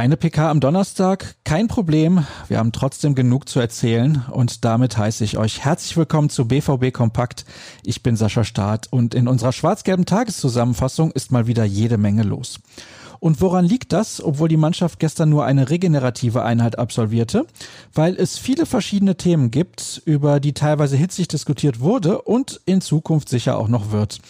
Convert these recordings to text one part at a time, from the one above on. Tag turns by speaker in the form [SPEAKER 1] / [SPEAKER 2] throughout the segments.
[SPEAKER 1] Keine PK am Donnerstag, kein Problem. Wir haben trotzdem genug zu erzählen und damit heiße ich euch herzlich willkommen zu BVB Kompakt. Ich bin Sascha Staat und in unserer schwarz-gelben Tageszusammenfassung ist mal wieder jede Menge los. Und woran liegt das, obwohl die Mannschaft gestern nur eine regenerative Einheit absolvierte? Weil es viele verschiedene Themen gibt, über die teilweise hitzig diskutiert wurde und in Zukunft sicher auch noch wird.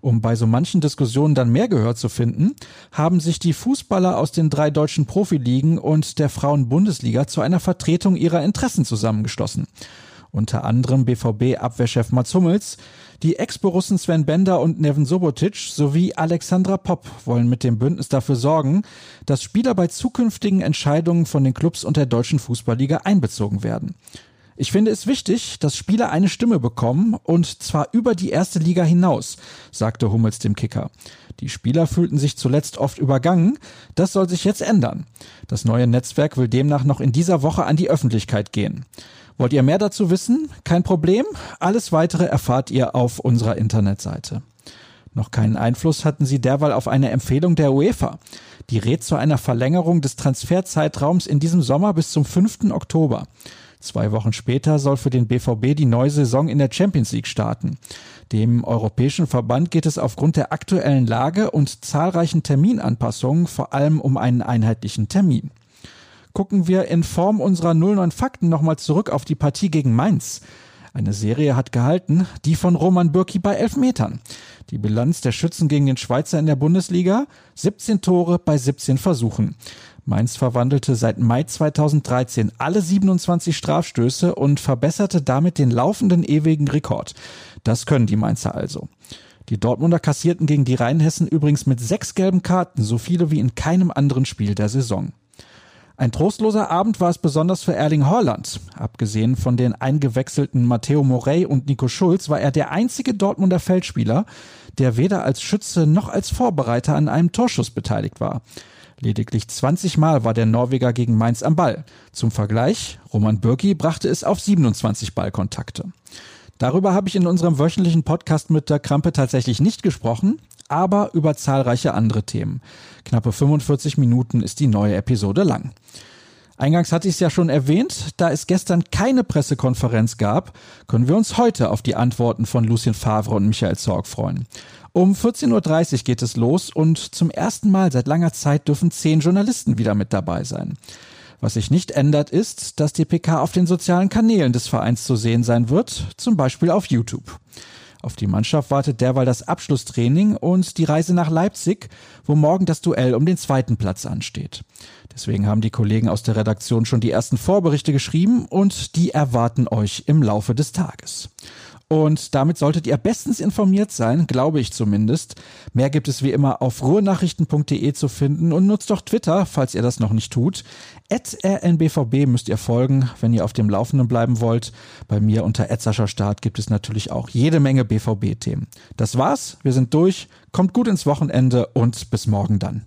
[SPEAKER 1] Um bei so manchen Diskussionen dann mehr Gehör zu finden, haben sich die Fußballer aus den drei deutschen Profiligen und der Frauenbundesliga zu einer Vertretung ihrer Interessen zusammengeschlossen. Unter anderem BVB-Abwehrchef Mats Hummels, die Ex-Borussen Sven Bender und Neven Sobotic sowie Alexandra Popp wollen mit dem Bündnis dafür sorgen, dass Spieler bei zukünftigen Entscheidungen von den Clubs und der deutschen Fußballliga einbezogen werden. Ich finde es wichtig, dass Spieler eine Stimme bekommen und zwar über die erste Liga hinaus, sagte Hummels dem Kicker. Die Spieler fühlten sich zuletzt oft übergangen. Das soll sich jetzt ändern. Das neue Netzwerk will demnach noch in dieser Woche an die Öffentlichkeit gehen. Wollt ihr mehr dazu wissen? Kein Problem. Alles weitere erfahrt ihr auf unserer Internetseite. Noch keinen Einfluss hatten sie derweil auf eine Empfehlung der UEFA. Die rät zu einer Verlängerung des Transferzeitraums in diesem Sommer bis zum 5. Oktober. Zwei Wochen später soll für den BVB die neue Saison in der Champions League starten. Dem Europäischen Verband geht es aufgrund der aktuellen Lage und zahlreichen Terminanpassungen vor allem um einen einheitlichen Termin. Gucken wir in Form unserer 09 Fakten nochmal zurück auf die Partie gegen Mainz. Eine Serie hat gehalten, die von Roman Bürki bei elf Metern. Die Bilanz der Schützen gegen den Schweizer in der Bundesliga? 17 Tore bei 17 Versuchen. Mainz verwandelte seit Mai 2013 alle 27 Strafstöße und verbesserte damit den laufenden ewigen Rekord. Das können die Mainzer also. Die Dortmunder kassierten gegen die Rheinhessen übrigens mit sechs gelben Karten, so viele wie in keinem anderen Spiel der Saison. Ein trostloser Abend war es besonders für Erling Haaland. Abgesehen von den eingewechselten Matteo Morey und Nico Schulz war er der einzige Dortmunder Feldspieler, der weder als Schütze noch als Vorbereiter an einem Torschuss beteiligt war. Lediglich 20 Mal war der Norweger gegen Mainz am Ball. Zum Vergleich, Roman Bürki brachte es auf 27 Ballkontakte. Darüber habe ich in unserem wöchentlichen Podcast mit der Krampe tatsächlich nicht gesprochen, aber über zahlreiche andere Themen. Knappe 45 Minuten ist die neue Episode lang. Eingangs hatte ich es ja schon erwähnt, da es gestern keine Pressekonferenz gab, können wir uns heute auf die Antworten von Lucien Favre und Michael Zorg freuen. Um 14.30 Uhr geht es los und zum ersten Mal seit langer Zeit dürfen zehn Journalisten wieder mit dabei sein. Was sich nicht ändert, ist, dass die PK auf den sozialen Kanälen des Vereins zu sehen sein wird, zum Beispiel auf YouTube. Auf die Mannschaft wartet derweil das Abschlusstraining und die Reise nach Leipzig, wo morgen das Duell um den zweiten Platz ansteht. Deswegen haben die Kollegen aus der Redaktion schon die ersten Vorberichte geschrieben und die erwarten euch im Laufe des Tages. Und damit solltet ihr bestens informiert sein, glaube ich zumindest. Mehr gibt es wie immer auf ruhenachrichten.de zu finden und nutzt doch Twitter, falls ihr das noch nicht tut. At rnbvb müsst ihr folgen, wenn ihr auf dem Laufenden bleiben wollt. Bei mir unter Start gibt es natürlich auch jede Menge BVB-Themen. Das war's, wir sind durch, kommt gut ins Wochenende und bis morgen dann.